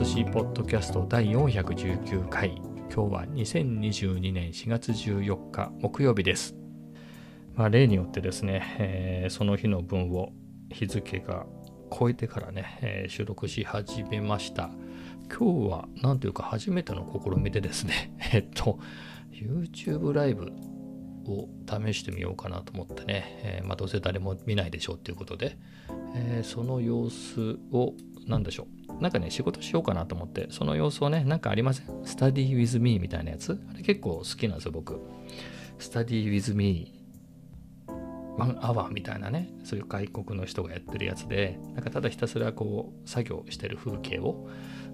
寿司ポッドキャスト第419回。今日は2022年4月14日木曜日です。まあ例によってですね、えー、その日の分を日付が超えてからね、えー、収録し始めました。今日は何というか初めての試みでですね えっと YouTube ライブを試してみようかなと思ってね、えー、まあ、どうせ誰も見ないでしょうっていうことで、えー、その様子を何でしょうなんかね仕事しようかなと思ってその様子をねなんかありません？スタディ with me みたいなやつ？あれ結構好きなんですよ僕。スタディ with me ワンアワーみたいなねそういう外国の人がやってるやつでなんかただひたすらこう作業してる風景を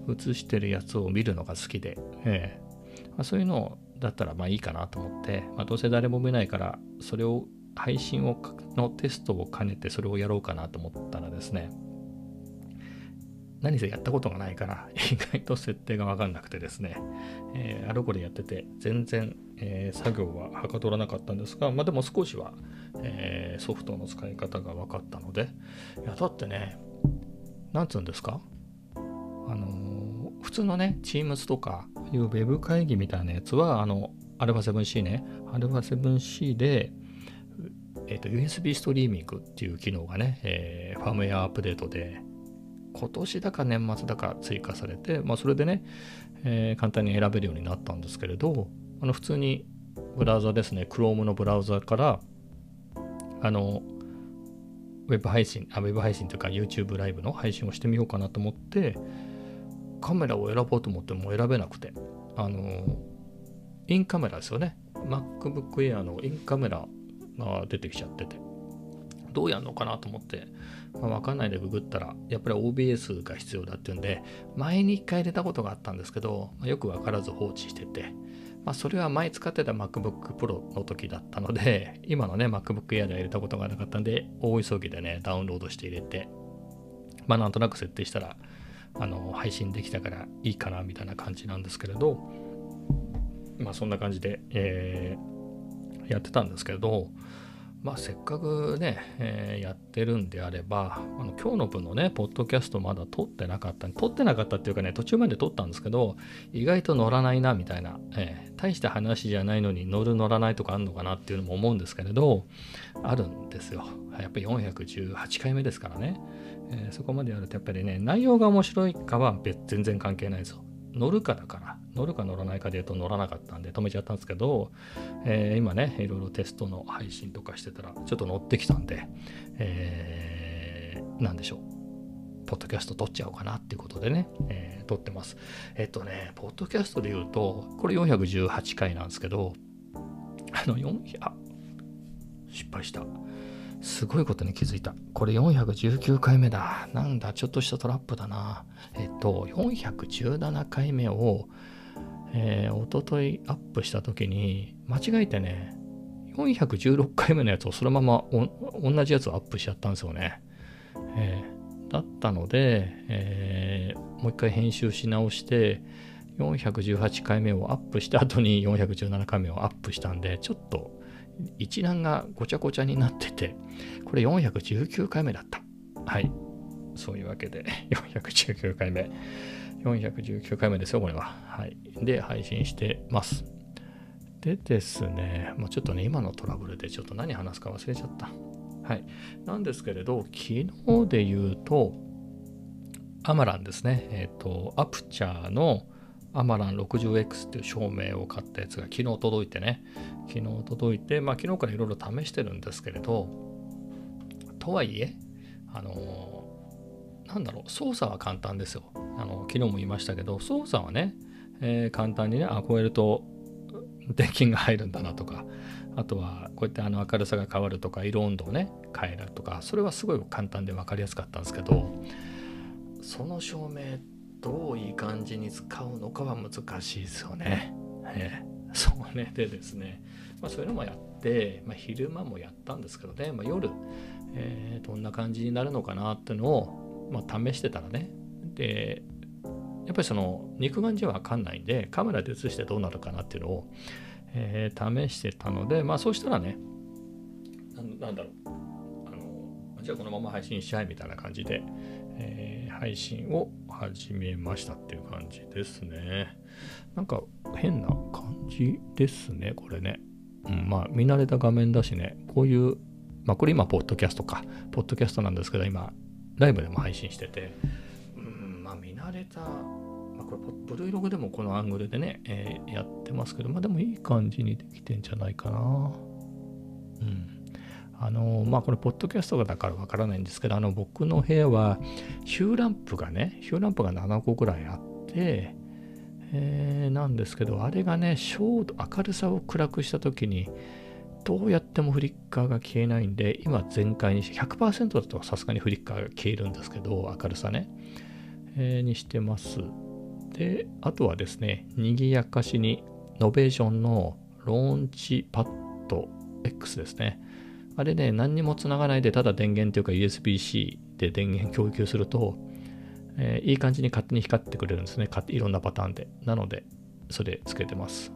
映してるやつを見るのが好きで、えーまあ、そういうのだったらまあいいかなと思って、まあ、どうせ誰も見ないからそれを配信をのテストを兼ねてそれをやろうかなと思ったらですね何せやったことがないから 意外と設定が分かんなくてですね、えー、あれこれやってて全然、えー、作業ははかどらなかったんですが、まあでも少しは、えー、ソフトの使い方が分かったので、いや、だってね、なんつうんですか？あの普通のね、Teams とかいうウェブ会議みたいなやつは、あの、α7C ね、α7C で、えっ、と、USB ストリーミングっていう機能がね、えー、ファームウェアアップデートで今年だか年末だか追加されて、まあ、それでね、えー、簡単に選べるようになったんですけれど、あの普通にブラウザですね、Chrome のブラウザから、あの、ウェブ配信、あ、ウェブ配信というか YouTube ライブの配信をしてみようかなと思って、カメラを選ぼうと思っても選べなくて、あの、インカメラですよね。MacBook Air のインカメラが出てきちゃってて、どうやるのかなと思って、まあ、分かんないでググったら、やっぱり OBS が必要だっていうんで、前に1回入れたことがあったんですけど、まあ、よく分からず放置してて、まあ、それは前使ってた MacBook Pro の時だったので、今のね、MacBook Air では入れたことがなかったんで、大急ぎでね、ダウンロードして入れて、まあ、なんとなく設定したら、あの、配信できたからいいかな、みたいな感じなんですけれど、まあ、そんな感じで、えー、やってたんですけれど、まあ、せっかくね、えー、やってるんであれば、あの今日の分のね、ポッドキャストまだ撮ってなかった、撮ってなかったっていうかね、途中まで撮ったんですけど、意外と乗らないな、みたいな、えー、大した話じゃないのに乗る乗らないとかあるのかなっていうのも思うんですけれど、あるんですよ。やっぱり418回目ですからね。えー、そこまでやるとやっぱりね、内容が面白いかは別全然関係ないですよ。乗るかだから、乗るか乗らないかで言うと乗らなかったんで止めちゃったんですけど、えー、今ね、いろいろテストの配信とかしてたら、ちょっと乗ってきたんで、えー、なんでしょう。ポッドキャスト撮っちゃおうかなっていうことでね、えー、撮ってます。えっとね、ポッドキャストで言うと、これ418回なんですけど、あの、400、あ、失敗した。すごいことに気づいた。これ419回目だ。なんだ、ちょっとしたトラップだな。えっと、417回目を、えー、おとといアップした時に、間違えてね、416回目のやつをそのまま同じやつをアップしちゃったんですよね。えー、だったので、えー、もう一回編集し直して、418回目をアップした後に417回目をアップしたんで、ちょっと一覧がごちゃごちゃになってて、これ419回目だった。はい。そういうわけで、419回目。419回目ですよ、これは。はい。で、配信してます。でですね、もうちょっとね、今のトラブルでちょっと何話すか忘れちゃった。はい。なんですけれど、昨日で言うと、アマランですね。えっ、ー、と、アプチャーのアマラン 60X っていう照明を買ったやつが昨日届いてね、昨日届いて、まあ昨日からいろいろ試してるんですけれど、とはいえ、あのなんだろう、操作は簡単ですよ。あの昨日も言いましたけど、操作はね、えー、簡単にね、あ、超えると電気が入るんだなとか、あとはこうやってあの明るさが変わるとか、色温度をね、変えるとか、それはすごい簡単で分かりやすかったんですけど、その照明ってどういい感じに使うのかは難しいですよね。えー、そうね。でですね、まあ、そういうのもやって、まあ、昼間もやったんですけどね、まあ、夜、えー、どんな感じになるのかなっていうのを、まあ、試してたらねでやっぱりその肉眼じゃわかんないんでカメラで映してどうなるかなっていうのを、えー、試してたのでまあそうしたらねなんだろうじゃあこのまま配信しちゃえみたいな感じで、えー、配信を始めましたっていう感じですね。なんか変な感じですね、これね。うん、まあ見慣れた画面だしね、こういう、まあこれ今、ポッドキャストか、ポッドキャストなんですけど、今、ライブでも配信してて、うん、まあ見慣れた、まこれ、ブルーログでもこのアングルでね、えー、やってますけど、まあでもいい感じにできてんじゃないかな。うん。あのまあこれポッドキャストだからわからないんですけどあの僕の部屋はヒューランプがねヒューランプが7個ぐらいあって、えー、なんですけどあれがね照度明るさを暗くした時にどうやってもフリッカーが消えないんで今全開にして100%だとさすがにフリッカーが消えるんですけど明るさね、えー、にしてます。であとはですね賑やかしにNovation の Launchpad X ですね。あれね、何にもつながないで、ただ電源というか USB-C で電源供給すると、えー、いい感じに勝手に光ってくれるんですね。いろんなパターンで。なので、それつけてます。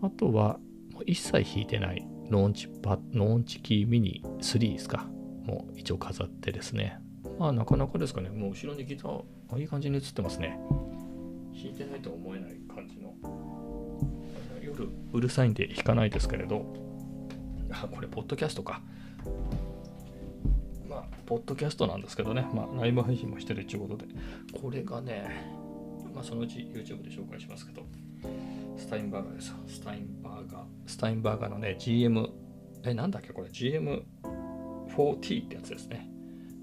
あとは、もう一切弾いてないローンチパ Launchkey Mini 3ですか。もう一応飾ってですね。まあなかなかですかね。もう後ろにギター、いい感じに映ってますね。弾いてないと思えない感じの。夜うるさいんで弾かないですけれど、あ、これ、ポッドキャストか。まあ、ポッドキャストなんですけどね、まあ、ライブ配信もしてるっていうことで、これがね、まあ、そのうち YouTube で紹介しますけど、スタインバーガーです。スタインバーガー。スタインバーガーのね、GM、え、なんだっけこれ、GM4T ってやつですね。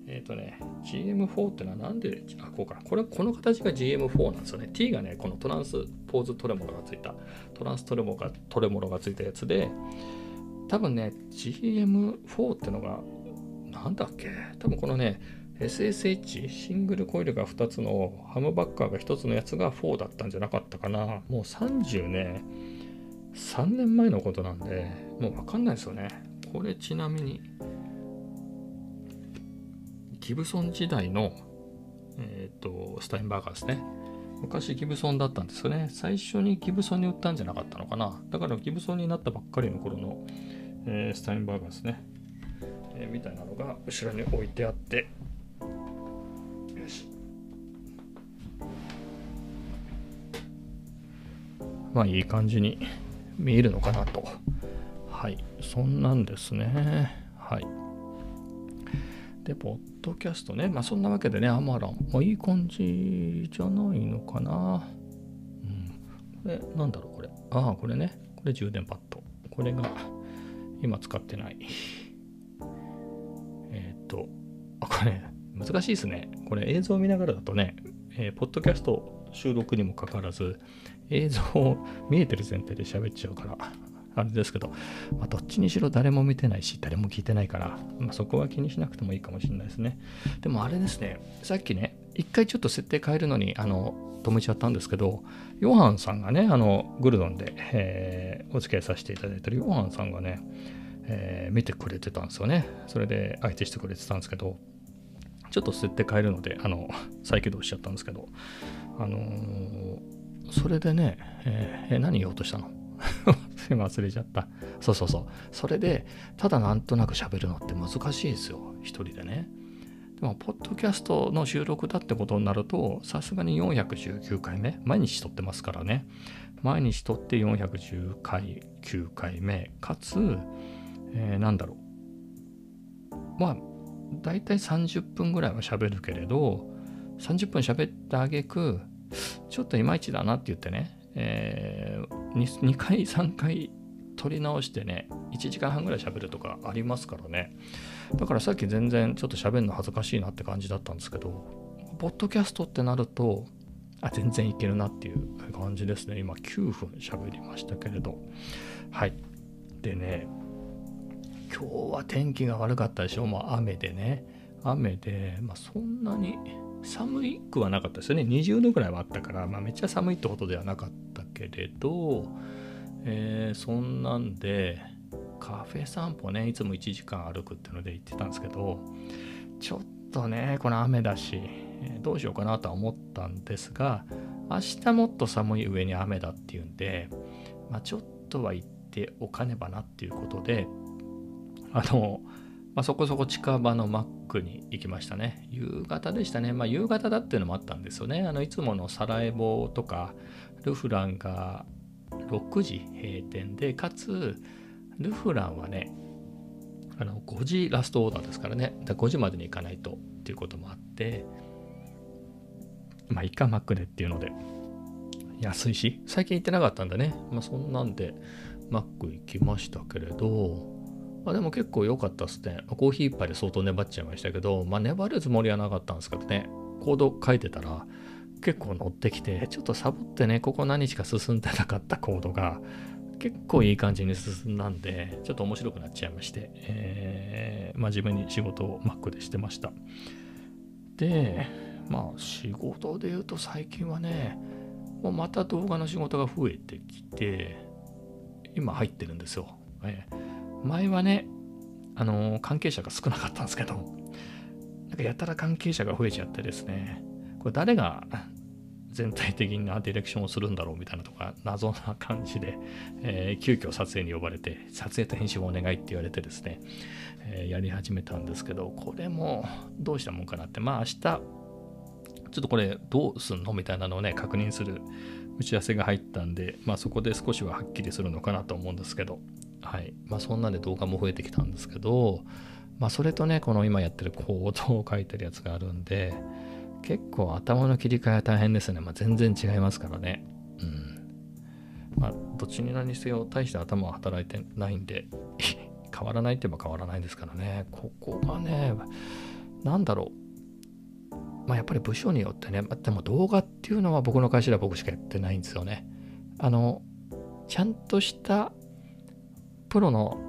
えっ、ー、とね、GM4 ってのはなんで、あ、こうかな。これ、この形が GM4 なんですよね。T がね、このトランスポーズトレモロがついた、トランストレモがトレモロがついたやつで、多分ね、GM4 ってのが、なんだっけ？多分このね、SSH、シングルコイルが2つのハムバッカーが1つのやつが4だったんじゃなかったかな。もう30ね、3年前のことなんで、もうわかんないですよね。これちなみに、ギブソン時代の、えっ、ー、と、スタインバーガーですね。昔ギブソンだったんですよね。最初にギブソンに売ったんじゃなかったのかな。だからギブソンになったばっかりの頃の、えー、スタインバーガーですね、えー、みたいなのが後ろに置いてあって、よし。まあいい感じに見えるのかなと。はい。そんなんですね。はい。で、ポッドキャストね。まあそんなわけでね、アマラン。まあいい感じじゃないのかな。うん。これ、なんだろう、これ。ああ、これね。これ充電パッド。これが、今使ってない。えっ、と、あ、これ、難しいですね。これ映像を見ながらだとね、えー、ポッドキャスト収録にもかかわらず、映像を見えてる前提で喋っちゃうから、あれですけど、まあ、どっちにしろ誰も見てないし、誰も聞いてないから、まあ、そこは気にしなくてもいいかもしれないですね。でもあれですね、さっきね、一回ちょっと設定変えるのに、あの、止めちゃったんですけど、ヨハンさんがね、あの、グルドンで、えー、お付き合いさせていただいてるヨハンさんがね、えー、見てくれてたんですよね。それで相手してくれてたんですけど、ちょっと設定変えるので、あの、再起動しちゃったんですけど、あのー、それでね、えー、何言おうとしたの？忘れちゃった。そうそうそう。それで、ただなんとなく喋るのって難しいですよ。一人でね。でも、ポッドキャストの収録だってことになると、さすがに419回目、毎日撮ってますからね。毎日撮って410回、9回目、かつ、えー、なんだろう。まあ、だいたい30分ぐらいは喋るけれど、30分喋ったあげく、ちょっといまいちだなって言ってね、えー、2, 2回、3回撮り直してね、1時間半ぐらい喋るとかありますからね。だからさっき全然ちょっと喋るの恥ずかしいなって感じだったんですけど、ポッドキャストってなると、あ、全然いけるなっていう感じですね。今9分喋りましたけれど。はい。でね、今日は天気が悪かったでしょ。まあ雨でね。雨で、まあそんなに寒いくはなかったですよね。20度ぐらいはあったから、まあめっちゃ寒いってことではなかったけれど、えー、そんなんで、カフェ散歩ね、いつも1時間歩くっていうので行ってたんですけど、ちょっとね、この雨だし、どうしようかなとは思ったんですが、明日もっと寒い上に雨だっていうんで、まあ、ちょっとは行っておかねばなっていうことで、あの、まあ、そこそこ近場のマックに行きましたね。夕方でしたね。まあ夕方だっていうのもあったんですよね。あのいつものサラエボとかルフランが6時閉店で、かつルフランはね、あの5時ラストオーダーですからね。だ5時までに行かないとっていうこともあって、まあいいかマックでっていうので、安いし、最近行ってなかったんでね。まあそんなんでマック行きましたけれど、まあ、でも結構良かったっすね。コーヒー一杯で相当粘っちゃいましたけど、まあ、粘るつもりはなかったんですけどね、コード書いてたら結構乗ってきて、ちょっとサボってね、ここ何日か進んでなかったコードが結構いい感じに進んだんで、ちょっと面白くなっちゃいまして、えー、真面目に仕事を Mac でしてました。で、まあ仕事で言うと最近はね、もうまた動画の仕事が増えてきて、今入ってるんですよ。えー前はね、あのー、関係者が少なかったんですけど、なんかやたら関係者が増えちゃってですね、これ誰が全体的なディレクションをするんだろうみたいなとか、謎な感じで、えー、急遽撮影に呼ばれて、撮影と編集をお願いって言われてですね、えー、やり始めたんですけど、これもどうしたもんかなって、まあ明日、ちょっとこれどうすんのみたいなのをね、確認する打ち合わせが入ったんで、まあそこで少しははっきりするのかなと思うんですけど、はい。まあ、そんなんで動画も増えてきたんですけど、まあ、それとねこの今やってるコードを書いてるやつがあるんで結構頭の切り替えは大変ですね、まあ、全然違いますからね。うん。まあどっちに何せよ大して頭は働いてないんで 変わらないって言えば変わらないですからね。ここがね何だろう。まあやっぱり部署によってねまでも動画っていうのは僕の会社では僕しかやってないんですよね。あのちゃんとしたプロの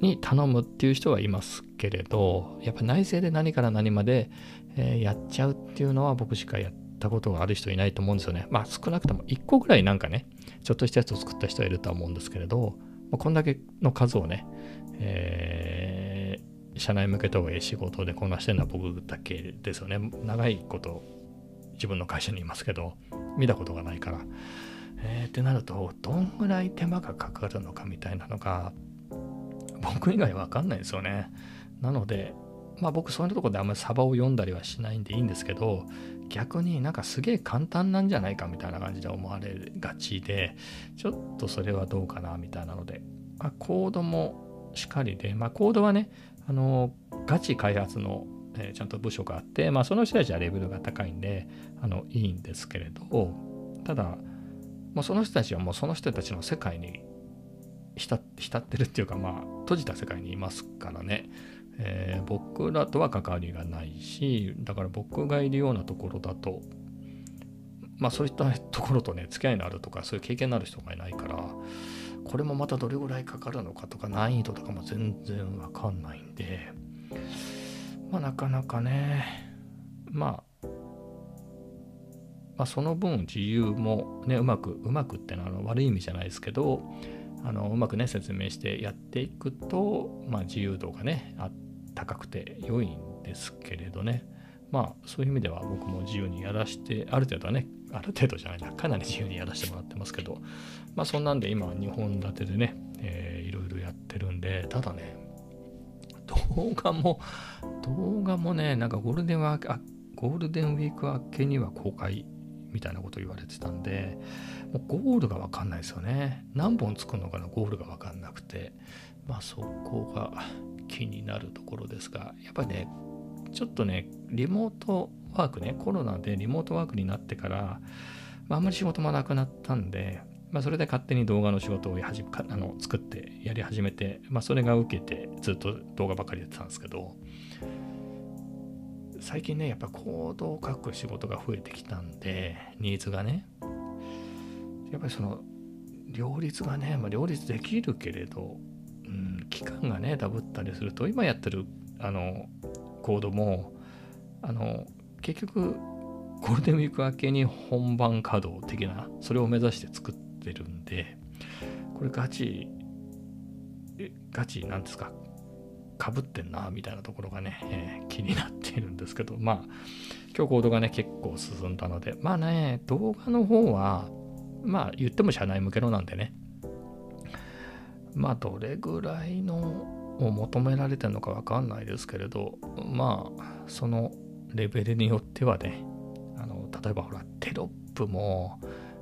に頼むっていう人はいますけれどやっぱ内政で何から何まで、えー、やっちゃうっていうのは僕しかやったことがある人いないと思うんですよね。まあ少なくとも1個ぐらいなんかねちょっとしたやつを作った人はいるとは思うんですけれど、まあ、こんだけの数をね、えー、社内向けとはいえ仕事でこなしてるのは僕だけですよね。長いこと自分の会社にいますけど見たことがないから。えー、ってなるとどんぐらい手間がかかるのかみたいなのが僕以外わかんないですよね。なのでまあ僕そういうとこであんまりサバを読んだりはしないんでいいんですけど逆になんかすげえ簡単なんじゃないかみたいな感じで思われがちでちょっとそれはどうかなみたいなので、まあ、コードもしっかりで、まあ、コードはねあのガチ開発の、えー、ちゃんと部署があって、まあ、その人たちはレベルが高いんであのいいんですけれどただもうその人たちはもうその人たちの世界に浸ってるっていうかまあ閉じた世界にいますからね、えー、僕らとは関わりがないしだから僕がいるようなところだとまあそういったところとね付き合いのあるとかそういう経験のある人がいないからこれもまたどれぐらいかかるのかとか難易度とかも全然わかんないんでまあなかなかねまあまあ、その分自由もねうまくうまくってのは悪い意味じゃないですけどあのうまくね説明してやっていくと、まあ、自由度がねあ高くて良いんですけれどね。まあそういう意味では僕も自由にやらしてある程度はねある程度じゃないなかなり自由にやらせてもらってますけどまあそんなんで今2本立てでね、えー、いろいろやってるんでただね動画も動画もねなんかゴールデンはゴールデンウィーク明けには公開みたいなこと言われてたんで、もうゴールがわかんないですよね。何本作るのかのゴールがわかんなくて、まあそこが気になるところですが、やっぱりね、ちょっとね、リモートワークね、コロナでリモートワークになってから、まあ、あんまり仕事もなくなったんで、まあ、それで勝手に動画の仕事をやはあの作ってやり始めて、まあ、それが受けてずっと動画ばかりやってたんですけど、最近ね、やっぱコードを書く仕事が増えてきたんで、ニーズがね。やっぱりその、両立がね、まあ、両立できるけれど、うん、期間がね、ダブったりすると、今やってるあのコードも、あの、結局、ゴールデンウィーク明けに本番稼働的な、それを目指して作ってるんで、これガチ、ガチなんですか、かぶってんなみたいなところがね、えー、気になっているんですけどまあ今日コードがね結構進んだのでまあね動画の方はまあ言っても社内向けのなんでねまあどれぐらいのを求められてるのか分かんないですけれどまあそのレベルによってはねあの例えばほらテロップも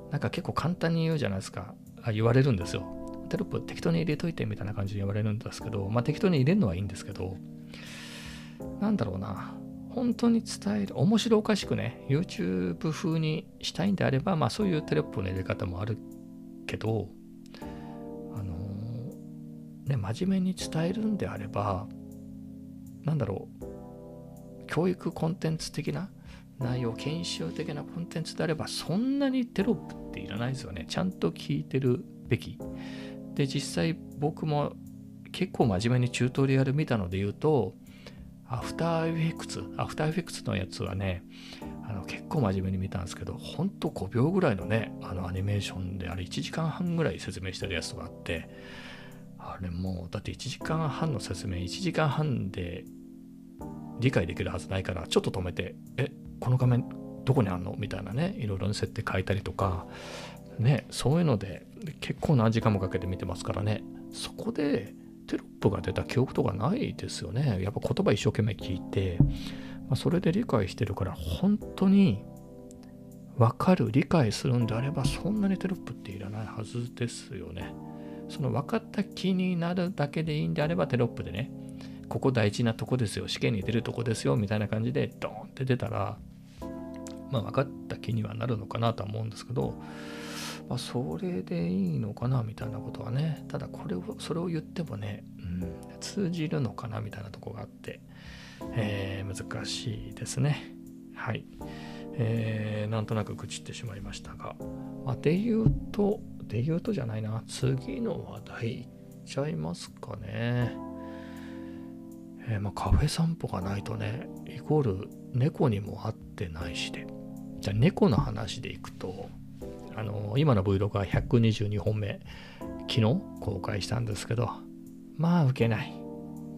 なんか結構簡単に言うじゃないですか。あ言われるんですよ。テロップ適当に入れといてみたいな感じで言われるんですけどまあ適当に入れるのはいいんですけどなんだろうな本当に伝える面白おかしくね YouTube 風にしたいんであればまあそういうテロップの入れ方もあるけどあのね、真面目に伝えるんであれば、なんだろう、教育コンテンツ的な内容、研修的なコンテンツであれば、そんなにテロップっていらないですよね。ちゃんと聞いてるべき。で、実際僕も結構真面目にチュートリアル見たので言うと、 After Effects、After Effects のやつはね、あの結構真面目に見たんですけど、ほんと5秒ぐらいのね、あのアニメーションであれ1時間半ぐらい説明してるやつがあって、あれもうだって1時間半の説明1時間半で理解できるはずないからちょっと止めてえこの画面どこにあんの？みたいなねいろいろ設定変えたりとかねそういうので結構何時間もかけて見てますからねそこでテロップが出た記憶とかないですよねやっぱ言葉一生懸命聞いて、まあ、それで理解してるから本当に分かる理解するんであればそんなにテロップっていらないはずですよね。その分かった気になるだけでいいんであればテロップでね、ここ大事なとこですよ、試験に出るとこですよ、みたいな感じでドーンって出たら、まあ分かった気にはなるのかなとは思うんですけど、まあ、それでいいのかなみたいなことはね、ただこれを、それを言ってもね、うん、通じるのかなみたいなとこがあって、えー、難しいですね。はい。えー、なんとなく愚痴ってしまいましたが、まあ、で言うと、で言うとじゃないな。次の話題いっちゃいますかね。えー、まあ、カフェ散歩がないとね、イコール猫にも会ってないしで。じゃあ猫の話でいくと、あの、今の Vlog は122本目、昨日公開したんですけど、まあ、受けない。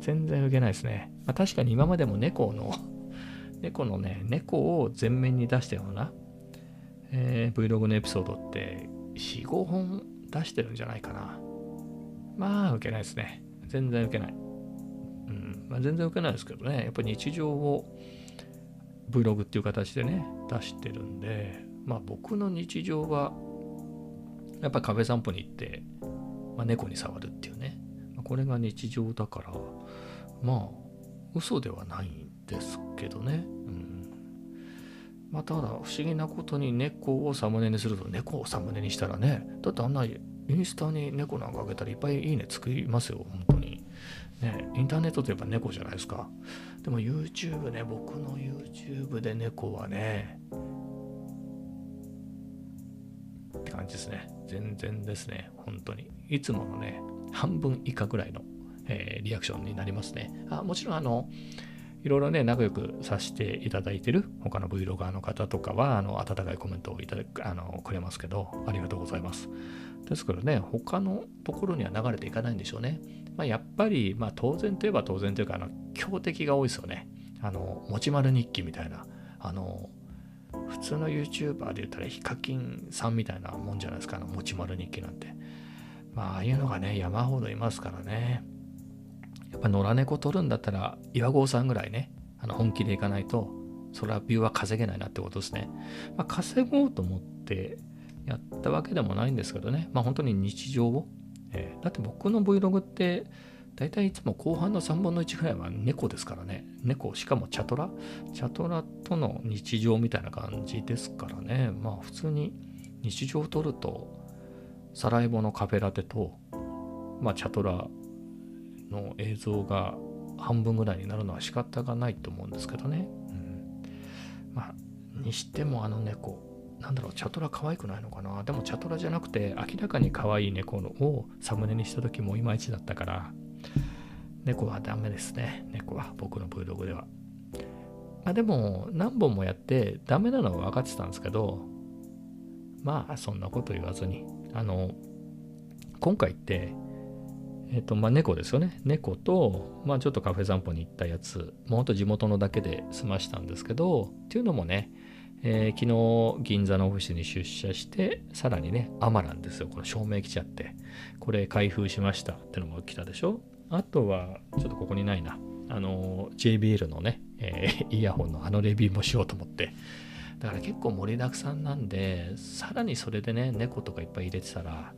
全然受けないですね。まあ、確かに今までも猫の、猫のね、猫を前面に出したような、えー、Vlog のエピソードって4、5本出してるんじゃないかな。まあ、受けないですね。全然受けない。うん。まあ、全然受けないですけどね。やっぱり日常を Vlog っていう形でね、出してるんで、まあ僕の日常は、やっぱカフェ散歩に行って、まあ、猫に触るっていうね。ま、これが日常だから、まあ、嘘ではないんですけどね。うんまあ、ただ不思議なことに猫をサムネにすると猫をサムネにしたらねだってあんなインスタに猫なんかあげたらいっぱいいいね作りますよ本当にねインターネットといえば猫じゃないですかでも YouTube ね僕の YouTube で猫はね感じですね全然ですね本当にいつものね半分以下ぐらいの、えー、リアクションになりますねあもちろんあのいろいろね、仲良くさせていただいてる他の Vlogger の方とかは、あの、温かいコメントをいただく、あの、くれますけど、ありがとうございます。ですからね、他のところには流れていかないんでしょうね。まあ、やっぱり、まあ、当然といえば当然というか、あの、強敵が多いですよね。あの、持ち丸日記みたいな、あの、普通の YouTuber で言ったら、ヒカキンさんみたいなもんじゃないですか、あの、持ち丸日記なんて。まあ、ああいうのがね、山ほどいますからね。やっぱ野良猫取るんだったら岩合さんぐらいねあの本気でいかないとそれはビューは稼げないなってことですね、まあ、稼ごうと思ってやったわけでもないんですけどねまあ本当に日常を、えー、だって僕の Vlog って大体いつも後半の3分の1ぐらいは猫ですからね。猫しかもチャトラ？チャトラとの日常みたいな感じですからね。まあ普通に日常を撮るとサラエボのカフェラテとまあチャトラの映像が半分ぐらいになるのは仕方がないと思うんですけどね。うん、まあ、にしてもあの猫、なんだろう、チャトラ可愛くないのかな？でもチャトラじゃなくて明らかに可愛い猫をサムネにした時もいまいちだったから、猫はダメですね。猫は僕の Vlog では。まあでも何本もやってダメなのは分かってたんですけど、まあそんなこと言わずに、あの、今回ってえっ、と、まあ、猫ですよね。猫と、まあ、ちょっとカフェ散歩に行ったやつ、もうほんと地元のだけで済ましたんですけど、っていうのもね、えー、昨日銀座のオフィスに出社して、さらにね、アマランですよ。この照明来ちゃって、これ開封しましたってのも来たでしょ。あとは、ちょっとここにないな。あの、JBL のね、えー、イヤホンのあのレビューもしようと思って。だから結構盛りだくさんなんで、さらにそれでね、猫とかいっぱい入れてたら、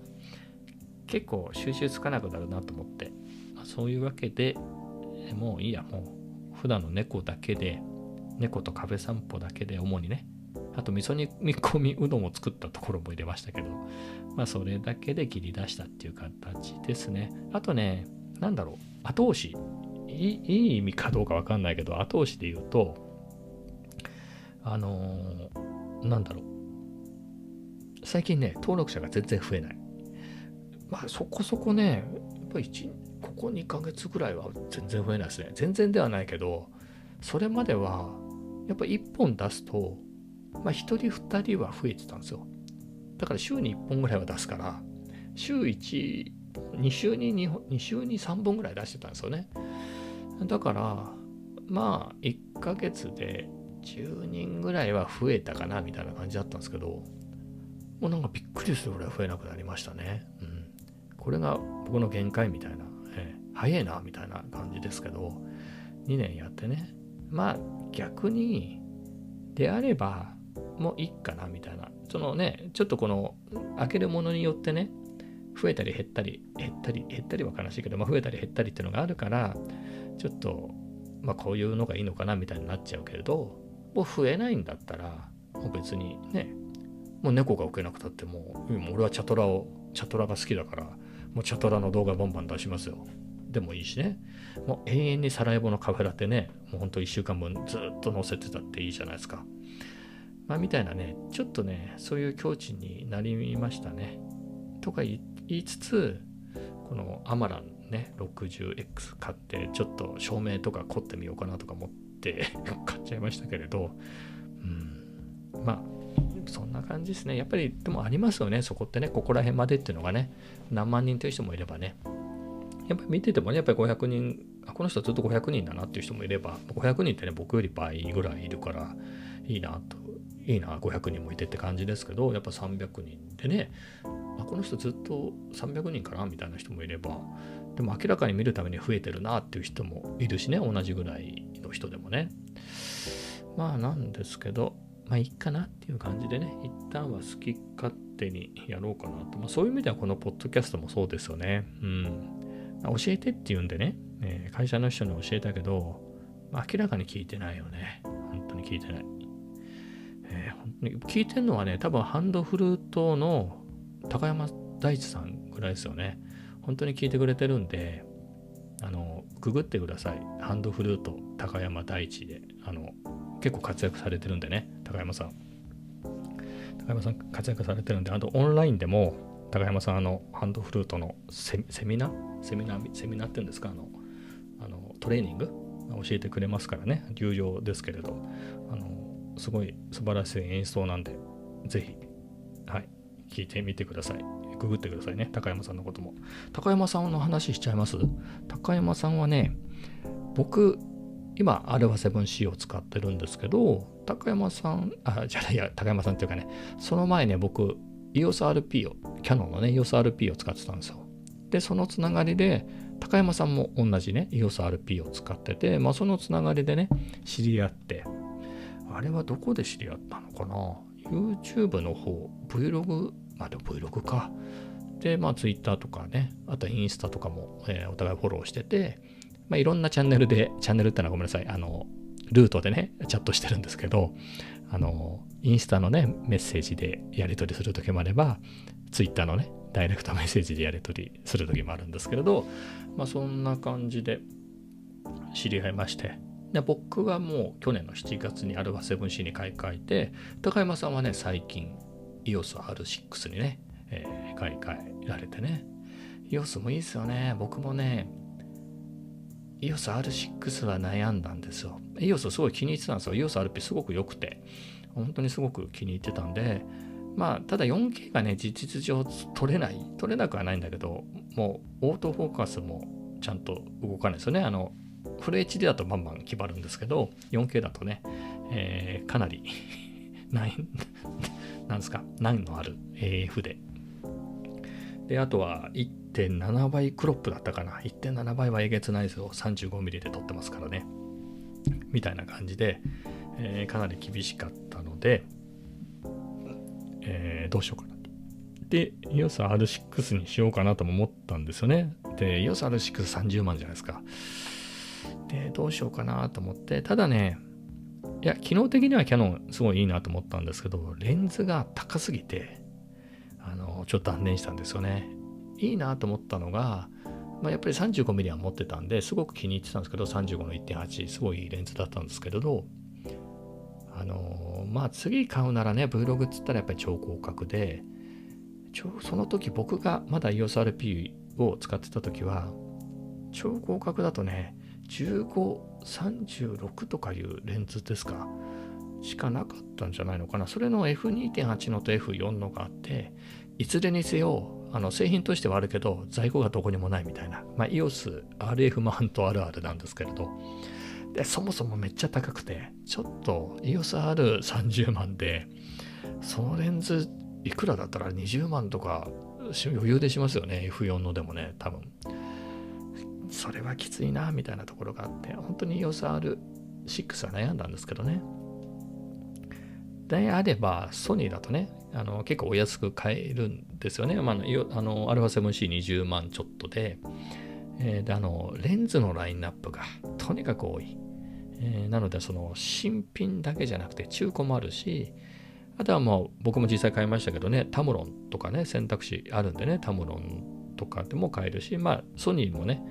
結構収集つかなくなるなと思って。まあ、そういうわけで、もういいや、もう普段の猫だけで、猫と壁散歩だけで主にね、あと味噌煮込みうどんを作ったところも入れましたけど、まあそれだけで切り出したっていう形ですね。あとね、なんだろう、後押し。いいい意味かどうかわかんないけど、後押しで言うと、あのー、なんだろう。最近ね、登録者が全然増えない。まあそこそこね、やっぱりここ2ヶ月ぐらいは全然増えないですね。全然ではないけど、それまでは、やっぱ1本出すと、まあ1人2人は増えてたんですよ。だから週に1本ぐらいは出すから、週1、2週に 2, 2週に3本ぐらい出してたんですよね。だから、まあ1ヶ月で10人ぐらいは増えたかなみたいな感じだったんですけど、もうなんかびっくりするぐらい増えなくなりましたね。うん。これが僕の限界みたいな、えー、早いなみたいな感じですけど、2年やってね。まあ逆に、であれば、もういいかなみたいな。そのね、ちょっとこの開けるものによってね、増えたり減ったり、減ったり、減ったりは悲しいけど、まあ、増えたり減ったりっていうのがあるから、ちょっと、まあ、こういうのがいいのかなみたいになっちゃうけれど、もう増えないんだったら、もう別にね、もう猫が受けなくたってもう、俺はチャトラを、チャトラが好きだから、もうチャトラの動画バンバン出しますよ。でもいいしね。もう永遠にサラエボのカフェラテね、もうほんと1週間分ずっと載せてたっていいじゃないですか。まあみたいなね、ちょっとね、そういう境地になりましたね。とか言いつつ、このアマランね、60X 買って、ちょっと照明とか凝ってみようかなとか思って 買っちゃいましたけれど、うん、まあ、そんな感じですね。やっぱり、でもありますよね、そこってね、ここら辺までっていうのがね、何万人という人もいればね、やっぱり見ててもね、やっぱり500人、あこの人ずっと500人だなっていう人もいれば、500人ってね、僕より倍ぐらいいるから、いいなと、いいな、500人もいてって感じですけど、やっぱ300人でね、あこの人ずっと300人かなみたいな人もいれば、でも明らかに見るために増えてるなっていう人もいるしね、同じぐらいの人でもね。まあなんですけど、まあいいかなっていう感じでね、一旦は好き勝手にやろうかなと。まあそういう意味ではこのポッドキャストもそうですよね。うん。教えてって言うんでね、え、会社の人に教えたけど、明らかに聞いてないよね。本当に聞いてない。聞いてんのはね、多分ハンドフルートの高山大地さんぐらいですよね。本当に聞いてくれてるんで、あの、ググってください。ハンドフルート高山大地で。あの、結構活躍されてるんでね、高山さん。高山さん活躍されてるんで、あとオンラインでも高山さんあのハンドフルートのセミナー？セミナー？セミナーっていうんですか？あのあのトレーニング？教えてくれますからね有料ですけれどあのすごい素晴らしい演奏なんでぜひはい聞いてみてください。ググってくださいね。高山さんのことも。高山さんの話しちゃいます？高山さんはね僕今 R7C を使ってるんですけど高山さんあじゃあいや高山さんっていうかねその前ね僕 EOSRP を、キャノンのね、EOSRP を使ってたんですよ。で、そのつながりで、高山さんも同じね、EOSRP を使ってて、まあ、そのつながりでね、知り合って、あれはどこで知り合ったのかな ?YouTube の方、Vlog、まあでも Vlog か。で、まあ Twitter とかね、あとインスタとかも、えー、お互いフォローしてて、まあいろんなチャンネルで、チャンネルってのはごめんなさい、あの、ルートでね、チャットしてるんですけど、あの、インスタのね、メッセージでやり取りする時もあれば、ツイッターのね、ダイレクトメッセージでやり取りする時もあるんですけれど、まあそんな感じで知り合いまして、で僕はもう去年の7月にアルファ 7C に買い替えて、高山さんはね、最近 EOS R6 にね、えー、買い替えられてね。EOS もいいですよね。僕もね、EOS R6 は悩んだんですよ。EOS すごい気に入ってたんですよ。EOS RP すごく良くて、本当にすごく気に入ってたんで、まあ、ただ 4K がね事、実上撮れない、撮れなくはないんだけど、もうオートフォーカスもちゃんと動かないですよね。あの、フル HD だとバンバン決まるんですけど、4K だとね、えー、かなり9 なんですか、9のある AF でで、あとは1.7倍クロップだったかな。1.7倍はえげつないですよ。35mm で撮ってますからね。みたいな感じで、えー、かなり厳しかったので、えー、どうしようかなと。で、EOS R6 にしようかなとも思ったんですよね。で、EOS R630 万じゃないですか。で、どうしようかなと思って、ただね、いや、機能的にはキャノンすごいいいなと思ったんですけど、レンズが高すぎて、あの、ちょっと断念したんですよね。いいなと思ったのが、まあ、やっぱり 35mm は持ってたんですごく気に入ってたんですけど35の1.8すごいいいレンズだったんですけれどあのまあ次買うならね Vlog っつったらやっぱり超広角でその時僕がまだ EOSRP を使ってた時は超広角だとね1536とかいうレンズですか？しかなかったんじゃないのかな。それの F2.8 のと F4 のがあっていずれにせよあの製品としてはあるけど在庫がどこにもないみたいな、まあ、EOS RF マウントあるあるなんですけれど。でそもそもめっちゃ高くてちょっと EOSR30 万でそのレンズいくらだったら20万とか余裕でしますよね。F4 のでもね多分。それはきついなみたいなところがあって本当に EOSR6 は悩んだんですけどねであればソニーだとねあの結構お安く買えるんですよね。まあ、あの α7C20 万ちょっとで、えー、であのレンズのラインナップがとにかく多い。えー、なのでその新品だけじゃなくて中古もあるしあとはもう僕も実際買いましたけどねタムロンとかね選択肢あるんでねタムロンとかでも買えるしまあソニーもね、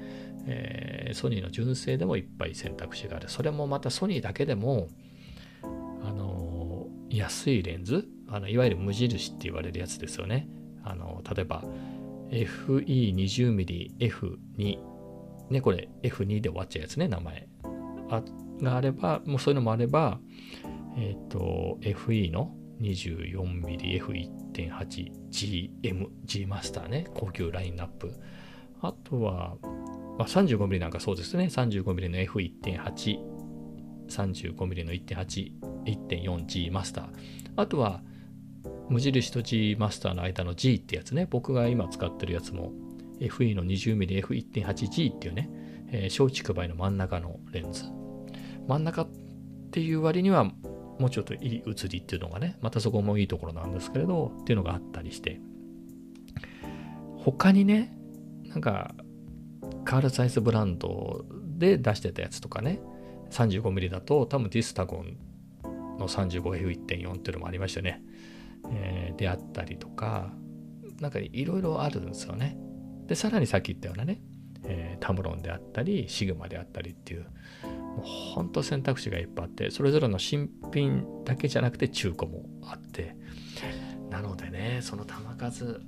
えー、ソニーの純正でもいっぱい選択肢があるそれもまたソニーだけでもあの安いレンズあのいわゆる無印って言われるやつですよね。あの例えば FE20mmF2 ねこれ F2 で終わっちゃうやつね名前あがあればもうそういうのもあればえっ、と FE の 24mmF1.8GM G マスターね高級ラインナップ。あとは、まあ、35mm なんかそうですね。35mm の F1.8 35mm の1.8 1.4G マスター。あとは無印と G マスターの間の G ってやつね、僕が今使ってるやつも FE の 20mmF1.8G っていうね、えー、小畜梅の真ん中のレンズ。真ん中っていう割にはもうちょっといい写りっていうのがね、またそこもいいところなんですけれど、っていうのがあったりして、他にね、なんか、カールサイズブランドで出してたやつとかね、35mm だと多分ディスタゴンの 35F1.4 っていうのもありましたね。えー、であったりとか、なんかいろいろあるんですよね。で、さらにさっき言ったようなね、えー、タムロンであったり、シグマであったりっていう、もう本当選択肢がいっぱいあって、それぞれの新品だけじゃなくて中古もあって、なのでね、その球数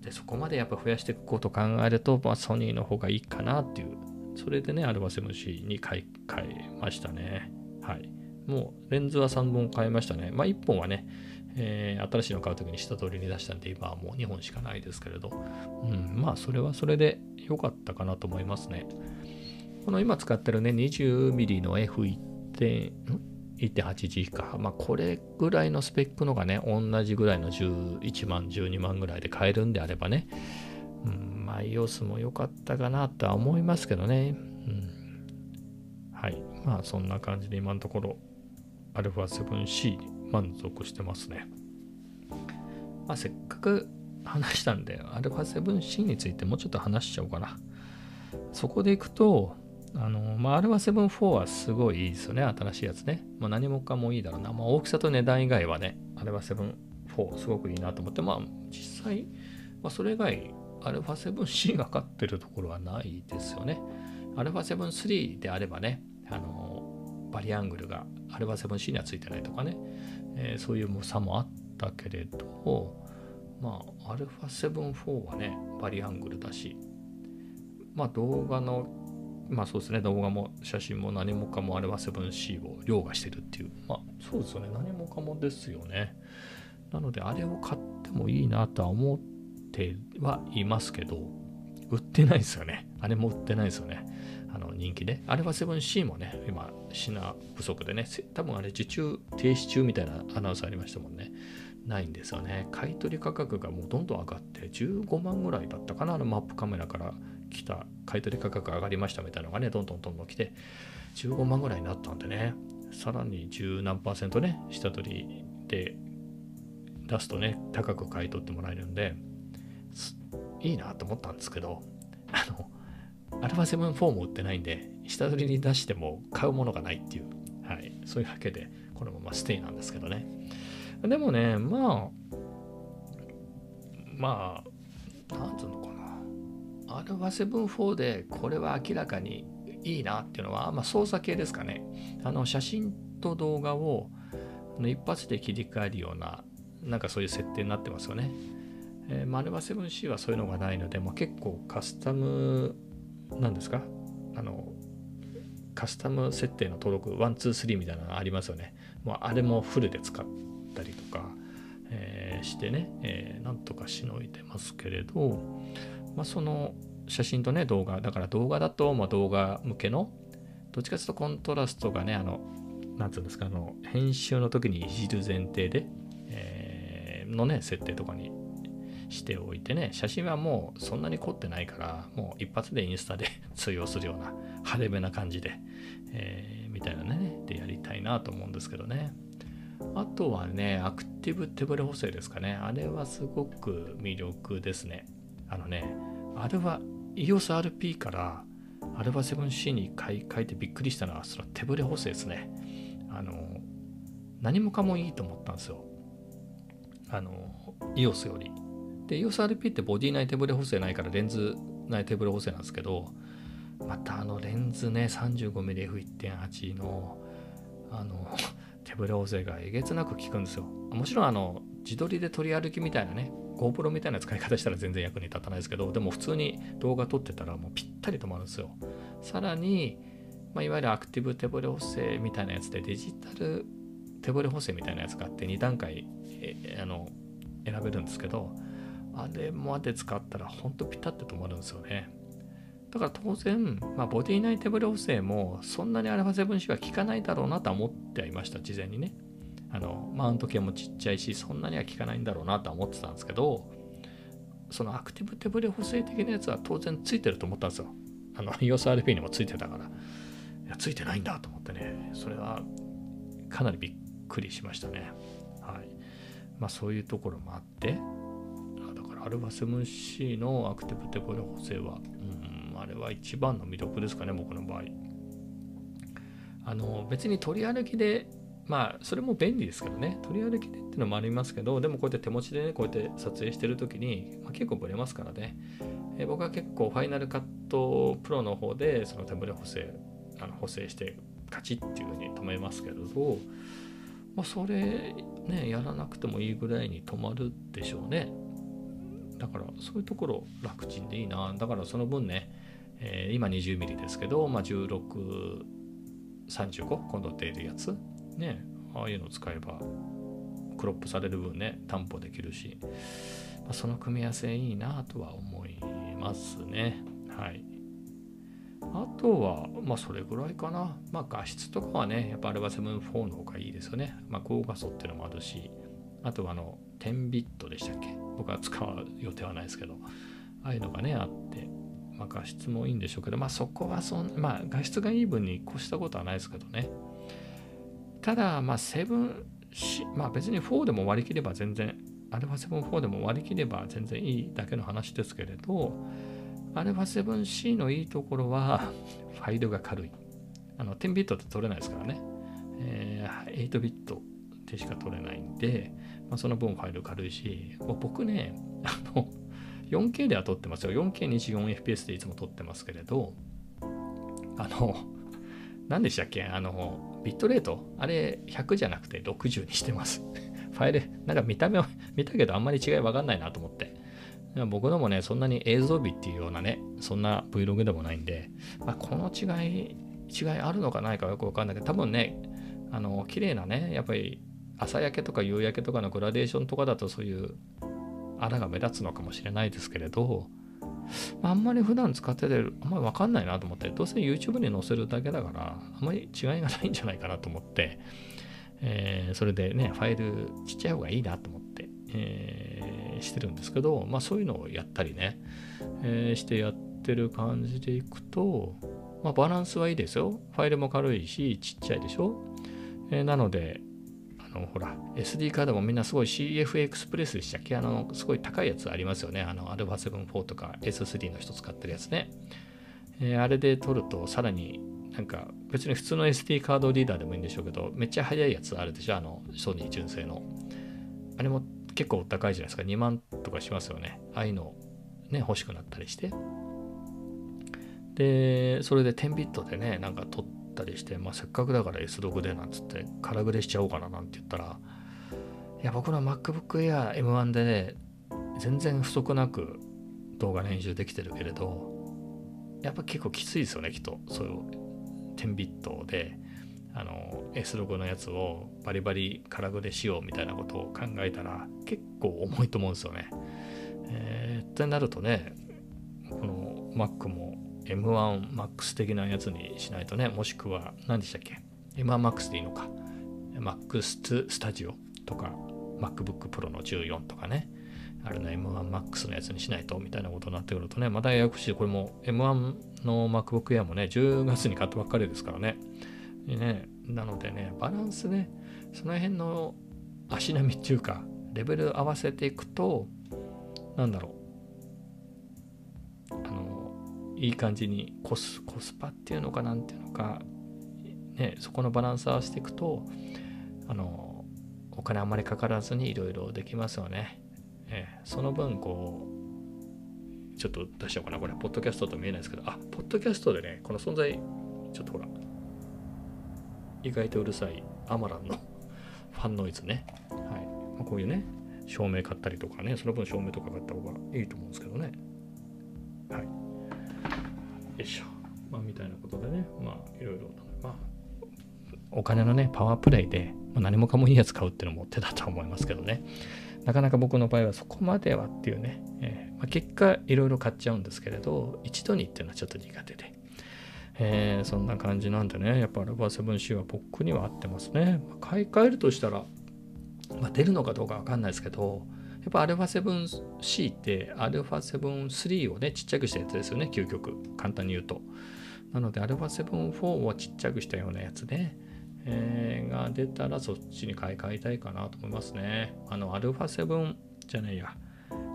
でそこまでやっぱ増やしていくことを考えると、まあ、ソニーの方がいいかなっていう、それでね、アルバセムシに買い替えましたね。はい。もうレンズは3本買いましたね。まあ1本はね、えー、新しいの買う時に下取りに出したんで今はもう2本しかないですけれど、うん、まあそれはそれで良かったかなと思いますね。この今使ってるね 20mm の F1.8G か。まあこれぐらいのスペックのがね、同じぐらいの11万、12万ぐらいで買えるんであればね、うん、まあ EOS も良かったかなとは思いますけどね。うん、はい。まあそんな感じで今のところ α7C に満足してますね。まあ、せっかく話したんで、α7C についてもうちょっと話しちゃおうかな。そこでいくと、あの、まあ、α7-4 はすごいいいですよね、新しいやつね。まあ、何もかもいいだろうな。まあ、大きさと値段以外はね、α7-4 すごくいいなと思って、まあ、実際、まあ、それ以外、α7C が勝ってるところはないですよね。α7-3 であればね、あの、バリアングルが α7C にはついてないとかね、えー、そういう差もあったけれど、まあ、α7-4 はね、バリアングルだし、まあ動画の、 まあそうですね、動画も写真も何もかも α7C を凌駕してるっていう、まあそうですよね、何もかもですよね。なので、あれを買ってもいいなとは思ってはいますけど、売ってないですよね。あれも売ってないですよね。あの人気で。あれは 7C もね、今、品不足でね、多分あれ受注停止中みたいなアナウンスありましたもんね。ないんですよね。買い取り価格がもうどんどん上がって15万ぐらいだったかな、あのマップカメラから来た買い取り価格上がりましたみたいなのがね、どんどんどんどん来て、15万ぐらいになったんでね、さらに十何パーセントね、下取りで出すとね、高く買い取ってもらえるんで、いいなと思ったんですけど、あの、アルファ7-4も売ってないんで、下取りに出しても買うものがないっていう、はい、そういうわけで、このままステイなんですけどね。でもね、まあ、まあ、なんつうのかな。アルファ7-4でこれは明らかにいいなっていうのは、まあ、操作系ですかね。あの、写真と動画を一発で切り替えるような、なんかそういう設定になってますよね。えー、マルバ 7C はそういうのがないので、まあ、結構カスタムなんですか？あのカスタム設定の登録123みたいなのありますよね。もうあれもフルで使ったりとか、えー、してね、えー、なんとかしのいでますけれど、まあ、その写真とね動画だから動画だと、まあ、動画向けのどっちかというとコントラストがねあのなんつうんですかあの編集の時にいじる前提で、えー、のね設定とかにしておいてね、写真はもうそんなに凝ってないから、もう一発でインスタで 通用するような派手めな感じで、えー、みたいなね、でやりたいなと思うんですけどね。あとはね、アクティブ手ブレ補正ですかね。あれはすごく魅力ですね。あのね、あれは EOSRP から α7C に変えてびっくりしたのはその手ブレ補正ですね。あの、何もかもいいと思ったんですよ。あの、EOS より。で EOSRP ってボディ内手ブレ補正ないからレンズ内手ブレ補正なんですけどまたあのレンズね 35mmF1.8 のあの手ブレ補正がえげつなく効くんですよもちろんあの自撮りで取り歩きみたいなね GoPro みたいな使い方したら全然役に立たないですけどでも普通に動画撮ってたらもうぴったり止まるんですよさらに、まあ、いわゆるアクティブ手ブレ補正みたいなやつでデジタル手ブレ補正みたいなやつがあって2段階あの選べるんですけどあれまで使ったらほんとピタッと止まるんですよね。だから当然、まあ、ボディ内手ブレ補正もそんなに α7C は効かないだろうなとは思ってはいました、事前にね。あの、マウント系もちっちゃいし、そんなには効かないんだろうなとは思ってたんですけど、そのアクティブ手ブレ補正的なやつは当然ついてると思ったんですよ。あの、EOSRP にもついてたから。いや、ついてないんだと思ってね、それはかなりびっくりしましたね。はい。まあそういうところもあって、アルバ 7C のアクティブテブレ補正は、うん、あれは一番の魅力ですかね、僕の場合。あの、別に取り歩きで、まあ、それも便利ですけどね、取り歩きでっていうのもありますけど、でもこうやって手持ちでね、こうやって撮影してるときに、まあ、結構ブレますからね。え僕は結構ファイナルカットプロの方で、その手ブレ補正、あの補正してカチッっていう風に止めますけれど、まあ、それね、やらなくてもいいぐらいに止まるでしょうね。だからそういうところ楽ちんでいいな。だからその分ね、えー、今 20mm ですけど、まあ、16、35今度出るやつ。ね、ああいうのを使えばクロップされる分ね、担保できるし、まあ、その組み合わせいいなとは思いますね。はい。あとは、まあそれぐらいかな。まあ画質とかはね、やっぱあれは7-4の方がいいですよね。まあ高画素っていうのもあるし、あとはあの10ビットでしたっけ？僕は使う予定はないですけど、ああいうのがね、あって、まあ、画質もいいんでしょうけど、まあそこはそん、まあ画質がいい分に越したことはないですけどね。ただ、まあ7、まあ別に4でも割り切れば全然、α7-4 でも割り切れば全然いいだけの話ですけれど、α7C のいいところは、ファイルが軽い。あの10ビットって取れないですからね。えー、8ビットでしか取れないんで、まあ、その分ファイル軽いし、僕ね、あの、4K では撮ってますよ。4K24fps でいつも撮ってますけれど、あの、何でしたっけ？あの、ビットレート？あれ100じゃなくて60にしてます。ファイル、なんか見た目は見たけどあんまり違いわかんないなと思って。僕のもね、そんなに映像美っていうようなね、そんな Vlog でもないんで、まあ、この違い、違いあるのかないかよくわかんないけど、多分ね、あの、綺麗なね、やっぱり朝焼けとか夕焼けとかのグラデーションとかだとそういう穴が目立つのかもしれないですけれど、あ、んまり普段使っててあんまり分かんないなと思ってどうせ YouTube に載せるだけだからあんまり違いがないんじゃないかなと思って、えー、それでねファイルちっちゃい方がいいなと思ってえー、してるんですけど、まあ、そういうのをやったりね、えー、してやってる感じでいくと、まあ、バランスはいいですよ。ファイルも軽いし、ちっちゃいでしょ。えー、なので、のほら、SD カードもみんなすごい CF エクスプレスでしたっけ？あの、すごい高いやつありますよね。あの、α7-4 とか S3 の人使ってるやつね。えー、あれで撮るとさらになんか別に普通の SD カードリーダーでもいいんでしょうけどめっちゃ速いやつあるでしょ？あのソニー純正の。あれも結構高いじゃないですか。2万とかしますよね。ああいうのね欲しくなったりして。でそれで10ビットでねなんか撮ったりして、まあ、せっかくだから S 6でなんつって空グレしちゃおうかななんて言ったらいや僕の MacBook Air M1 でね全然不足なく動画練習できてるけれどやっぱ結構きついですよねきっとそういう10ビットであの S ロゴのやつをバリバリ空グレしようみたいなことを考えたら結構重いと思うんですよね。えー、ってなるとねこの Mac も M1MAX 的なやつにしないとねもしくは何でしたっけ？M1MAX でいいのか MAX Studio とか MacBook Pro の14とかねあれの M1MAX のやつにしないとみたいなことになってくるとね、またややこしい。これも M1 の MacBook Air もね、10月に買ったばっかりですからね。ねなのでね、バランスね、その辺の足並みっていうか、レベル合わせていくと、なんだろう。いい感じにコス、コスパっていうのかなんていうのか、ね、そこのバランス合わせていくと、あの、お金あんまりかからずにいろいろできますよね。えー、その分こうちょっと出しちゃおうかなこれポッドキャストと見えないですけどあポッドキャストでねこの存在ちょっとほら意外とうるさいアマランの ファンノイズね。はい、まあ、こういうね照明買ったりとかねその分照明とか買った方がいいと思うんですけどね。はい。よいしょ。まあみたいなことでね。まあいろいろまあお金のねパワープレイで、ま、何もかもいいやつ買うっていうのも手だと思いますけどね。なかなか僕の場合はそこまではっていうね、えー、まあ、結果いろいろ買っちゃうんですけれど、一度にっていうのはちょっと苦手で、えー、そんな感じなんでね、やっぱアルファ 7C は僕には合ってますね。まあ、買い替えるとしたら、まあ、出るのかどうかわかんないですけど、やっぱ α7C って α7-3 をね、ちっちゃくしたやつですよね、究極。簡単に言うと。なので α7-4 をちっちゃくしたようなやつで、えー、が出たらそっちに買い替えたいかなと思いますね。あの、α7 じゃないや、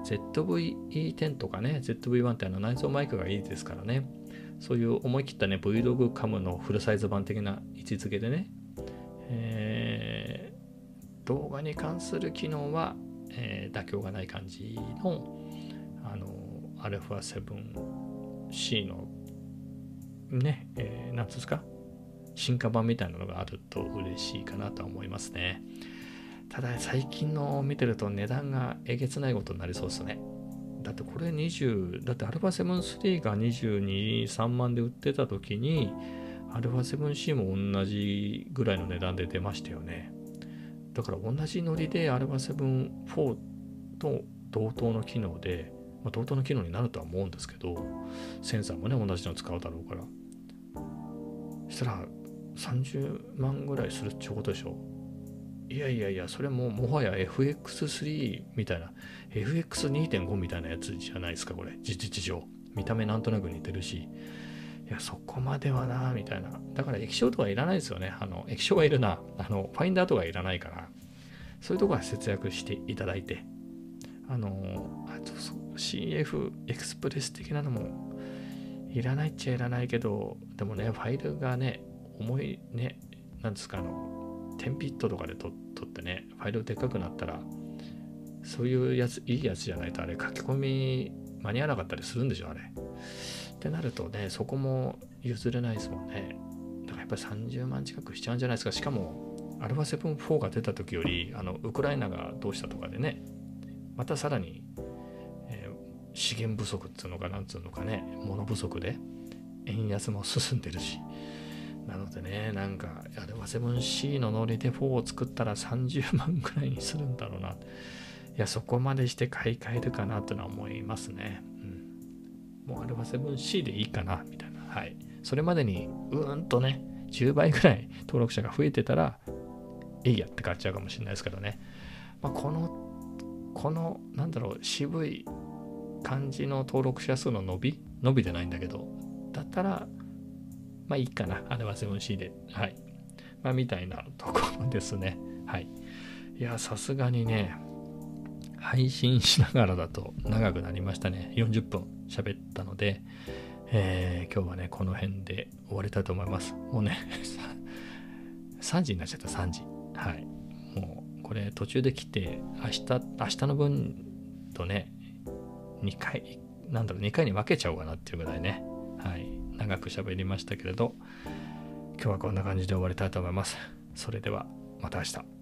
ZV-E10 とかね、ZV-1 ってあの内蔵マイクがいいですからね。そういう思い切ったね、Vlog カムのフルサイズ版的な位置づけでね、えー、動画に関する機能は、 えー、妥協がない感じの、あの、α7C のね、えー、なんですか進化版みたいなのがあると嬉しいかなと思いますね。ただ最近の見てると値段がえげつないことになりそうですね。だってこれ20、だって α7-3 が22、3万で売ってた時に α7C も同じぐらいの値段で出ましたよね。 だから同じノリで α7-4 と同等の機能で、まあ、同等の機能になるとは思うんですけど、センサーもね、同じの使うだろうから。そしたら30万ぐらいするってことでしょいやいやいや、それももはや FX3 みたいな、FX2.5 みたいなやつじゃないですか、これ、事実上。見た目なんとなく似てるし。いや、そこまではな、みたいな。だから液晶とかいらないですよね。あの、液晶はいるな。あの、ファインダーとかいらないから。そういうとこは節約していただいて。あの、あと CF エクスプレス的なのもいらないっちゃいらないけど、でもね、ファイルがね、重いね、なんですか、あの、10ビットとかで撮ってね、ファイルでっかくなったら、そういうやつ、いいやつじゃないとあれ書き込み間に合わなかったりするんでしょ、あれ。ってなるとね、そこも譲れないですもんね。だからやっぱり30万近くしちゃうんじゃないですか。しかも、アルファ7 4が出た時より、あの、ウクライナがどうしたとかでね、またさらに、えー、資源不足っつうのかなんつうのかね、物不足で、円安も進んでるし、なのでね、なんか、あれは 7C のノリで4を作ったら30万ぐらいにするんだろうな。いや、そこまでして買い替えるかなというのは思いますね。うん。もうあれは 7C でいいかな、みたいな。はい。それまでに、うーんとね、10倍ぐらい登録者が増えてたら、いいやって買っちゃうかもしれないですけどね。まあ、このこのなんだろう渋い感じの登録者数の伸び伸びじゃないんだけどだったらまあいいかな。あれは 7C で。はい。まあみたいなところですね。はい。いやさすがにね配信しながらだと長くなりましたね。40分喋ったので、えー、今日はねこの辺で終わりたいと思います。もうね 3時になっちゃった3時。はい。もうこれ途中で来て明日明日の分とね2回なんだろう2回に分けちゃおうかなっていうぐらいね。はい。長く喋りましたけれど今日はこんな感じで終わりたいと思います。それではまた明日。